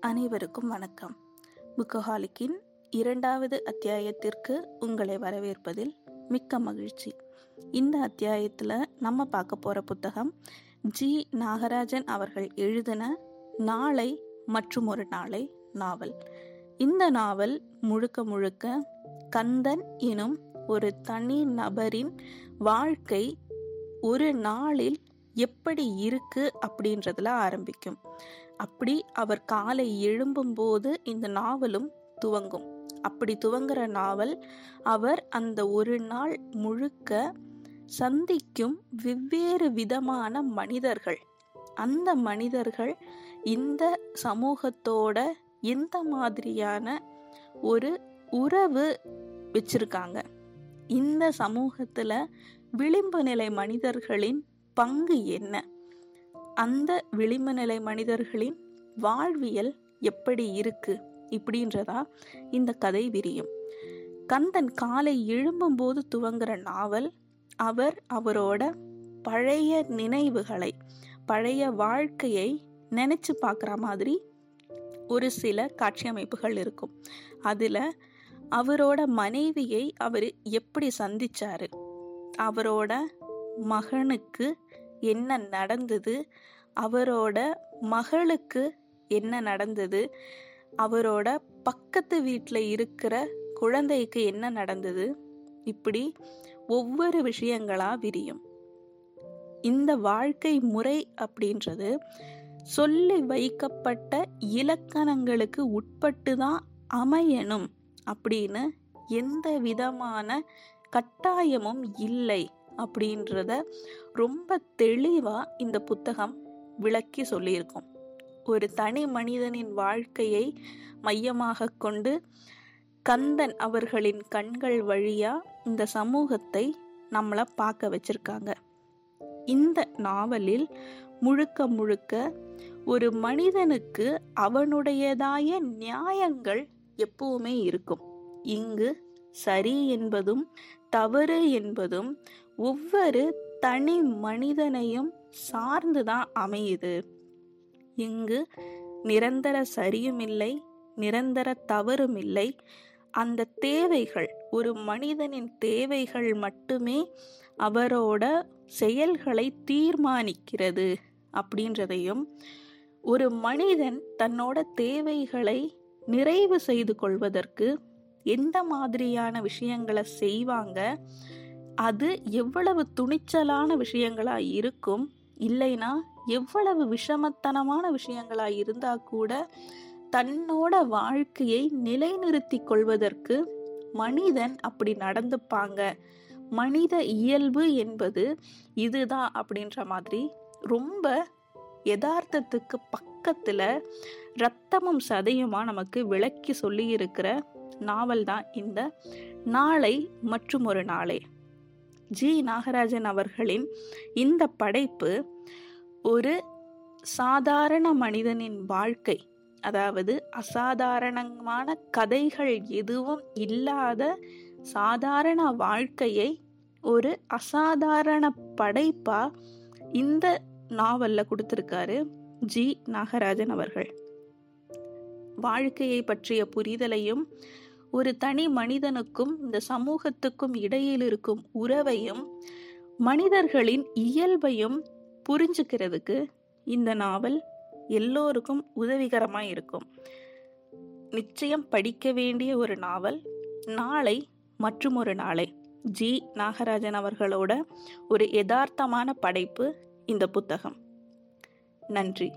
அனைவருக்கும் வணக்கம். புக்கஹாலிக்கின் இரண்டாவது அத்தியாயத்திற்கு உங்களை வரவேற்பதில் மிக்க மகிழ்ச்சி. இந்த அத்தியாயத்தில் நம்ம பார்க்க போகிற புத்தகம் ஜி. நாகராஜன் அவர்கள் எழுதின நாளை மற்றும் ஒரு நாளை நாவல். இந்த நாவல் முழுக்க முழுக்க கந்தன் எனும் ஒரு தனி நபரின் வாழ்க்கை ஒரு நாளில் எப்படி இருக்கு அப்படின்றதுல ஆரம்பிக்கும். அப்படி அவர் காலை எழும்பும்போது இந்த நாவலும் துவங்கும். அப்படி துவங்குற நாவல் அவர் அந்த ஒரு நாள் முழுக்க சந்திக்கும் வெவ்வேறு விதமான மனிதர்கள். அந்த மனிதர்கள் இந்த சமூகத்தோட எந்த மாதிரியான ஒரு உறவு வச்சிருக்காங்க. இந்த சமூகத்துல விளிம்பு நிலை மனிதர்களின் பங்கு என்ன? அந்த விளிம்பு நிலை மனிதர்களின் வாழ்வியல் எப்படி இருக்கு? இப்படின்றதா இந்த கதை விரியும். கந்தன் காலை எழும்பும்போது துவங்குற நாவல் அவர் அவரோட பழைய நினைவுகளை பழைய வாழ்க்கையை நினைச்சு பார்க்குற மாதிரி ஒரு சில காட்சி அமைப்புகள் இருக்கும். அதில் அவரோட மனைவியை அவர் எப்படி சந்திச்சாரு? அவரோட மகனுக்கு என்ன நடந்தது? அவரோட மகளுக்கு என்ன நடந்தது? அவரோட பக்கத்து வீட்டில் இருக்கிற குழந்தைக்கு என்ன நடந்தது? இப்படி ஒவ்வொரு விஷயங்களா விரியும். இந்த வாழ்க்கை முறை அப்படின்றது சொல்லி வைக்கப்பட்ட இலக்கணங்களுக்கு உட்பட்டு தான் அமையணும் அப்படின்னு எந்த விதமான கட்டாயமும் இல்லை. அப்படின்றத ரொம்ப தெளிவாக இந்த புத்தகம் விளக்கி சொல்லியிருக்கும். ஒரு தனி மனிதனின் வாழ்க்கையை மையமாக கொண்டு கந்தன் அவர்களின் கண்கள் வழியா இந்த சமூகத்தை நம்மளை பார்க்க வச்சிருக்காங்க. இந்த நாவலில் முழுக்க முழுக்க ஒரு மனிதனுக்கு அவனுடையதாய நியாயங்கள் எப்பவுமே இருக்கும். இங்கு சரி என்பதும் தவறு என்பதும் ஒவ்வொரு தனி மனிதனையும் சார்ந்துதான் அமையுது. இங்கு நிரந்தர சரியும் இல்லை நிரந்தர தவறும் இல்லை அந்த தேவைகள் ஒரு மனிதனின் தேவைகள் மட்டுமே அவரோட செயல்களை தீர்மானிக்கிறது அப்படின்றதையும் ஒரு மனிதன் தன்னோட தேவைகளை நிறைவு செய்து கொள்வதற்கு எந்த மாதிரியான விஷயங்களை செய்வாங்க அது எவ்வளவு துணிச்சலான விஷயங்களா இருக்கும் இல்லைனா எவ்வளவு விஷமத்தனமான விஷயங்களா இருந்தா கூட தன்னோட வாழ்க்கையை நிலைநிறுத்தி கொள்வதற்கு மனிதன் அப்படி நடந்துப்பாங்க. மனித இயல்பு என்பது இதுதான் அப்படின்ற மாதிரி ரொம்ப யதார்த்தத்துக்கு பக்கத்துல ரத்தமும் சதையுமா நமக்கு விளக்கி சொல்லி இருக்கிற நாவல் தான் இந்த நாளை மற்றும் ஒரு நாளே. ஜி. நாகராஜன் அவர்களின் இந்த படைப்பு ஒரு சாதாரண மனிதனின் வாழ்க்கை அதாவது அசாதாரணமான கதைகள் எதுவும் இல்லாத சாதாரண வாழ்க்கையை ஒரு அசாதாரண படைப்பா இந்த நாவல்ல கொடுத்துருக்காரு ஜி. நாகராஜன் அவர்கள். வாழ்க்கையை பற்றிய புரிதலையும் ஒரு தனி மனிதனுக்கும் இந்த சமூகத்துக்கும் இடையில் இருக்கும் உறவையும் மனிதர்களின் இயல்பையும் புரிஞ்சுக்கிறதுக்கு இந்த நாவல் எல்லோருக்கும் உதவிகரமாக இருக்கும். நிச்சயம் படிக்க வேண்டிய ஒரு நாவல். நாளை மற்றும் ஒரு நாளை. ஜி. நாகராஜன் அவர்களோட ஒரு யதார்த்தமான படைப்பு இந்த புத்தகம். நன்றி.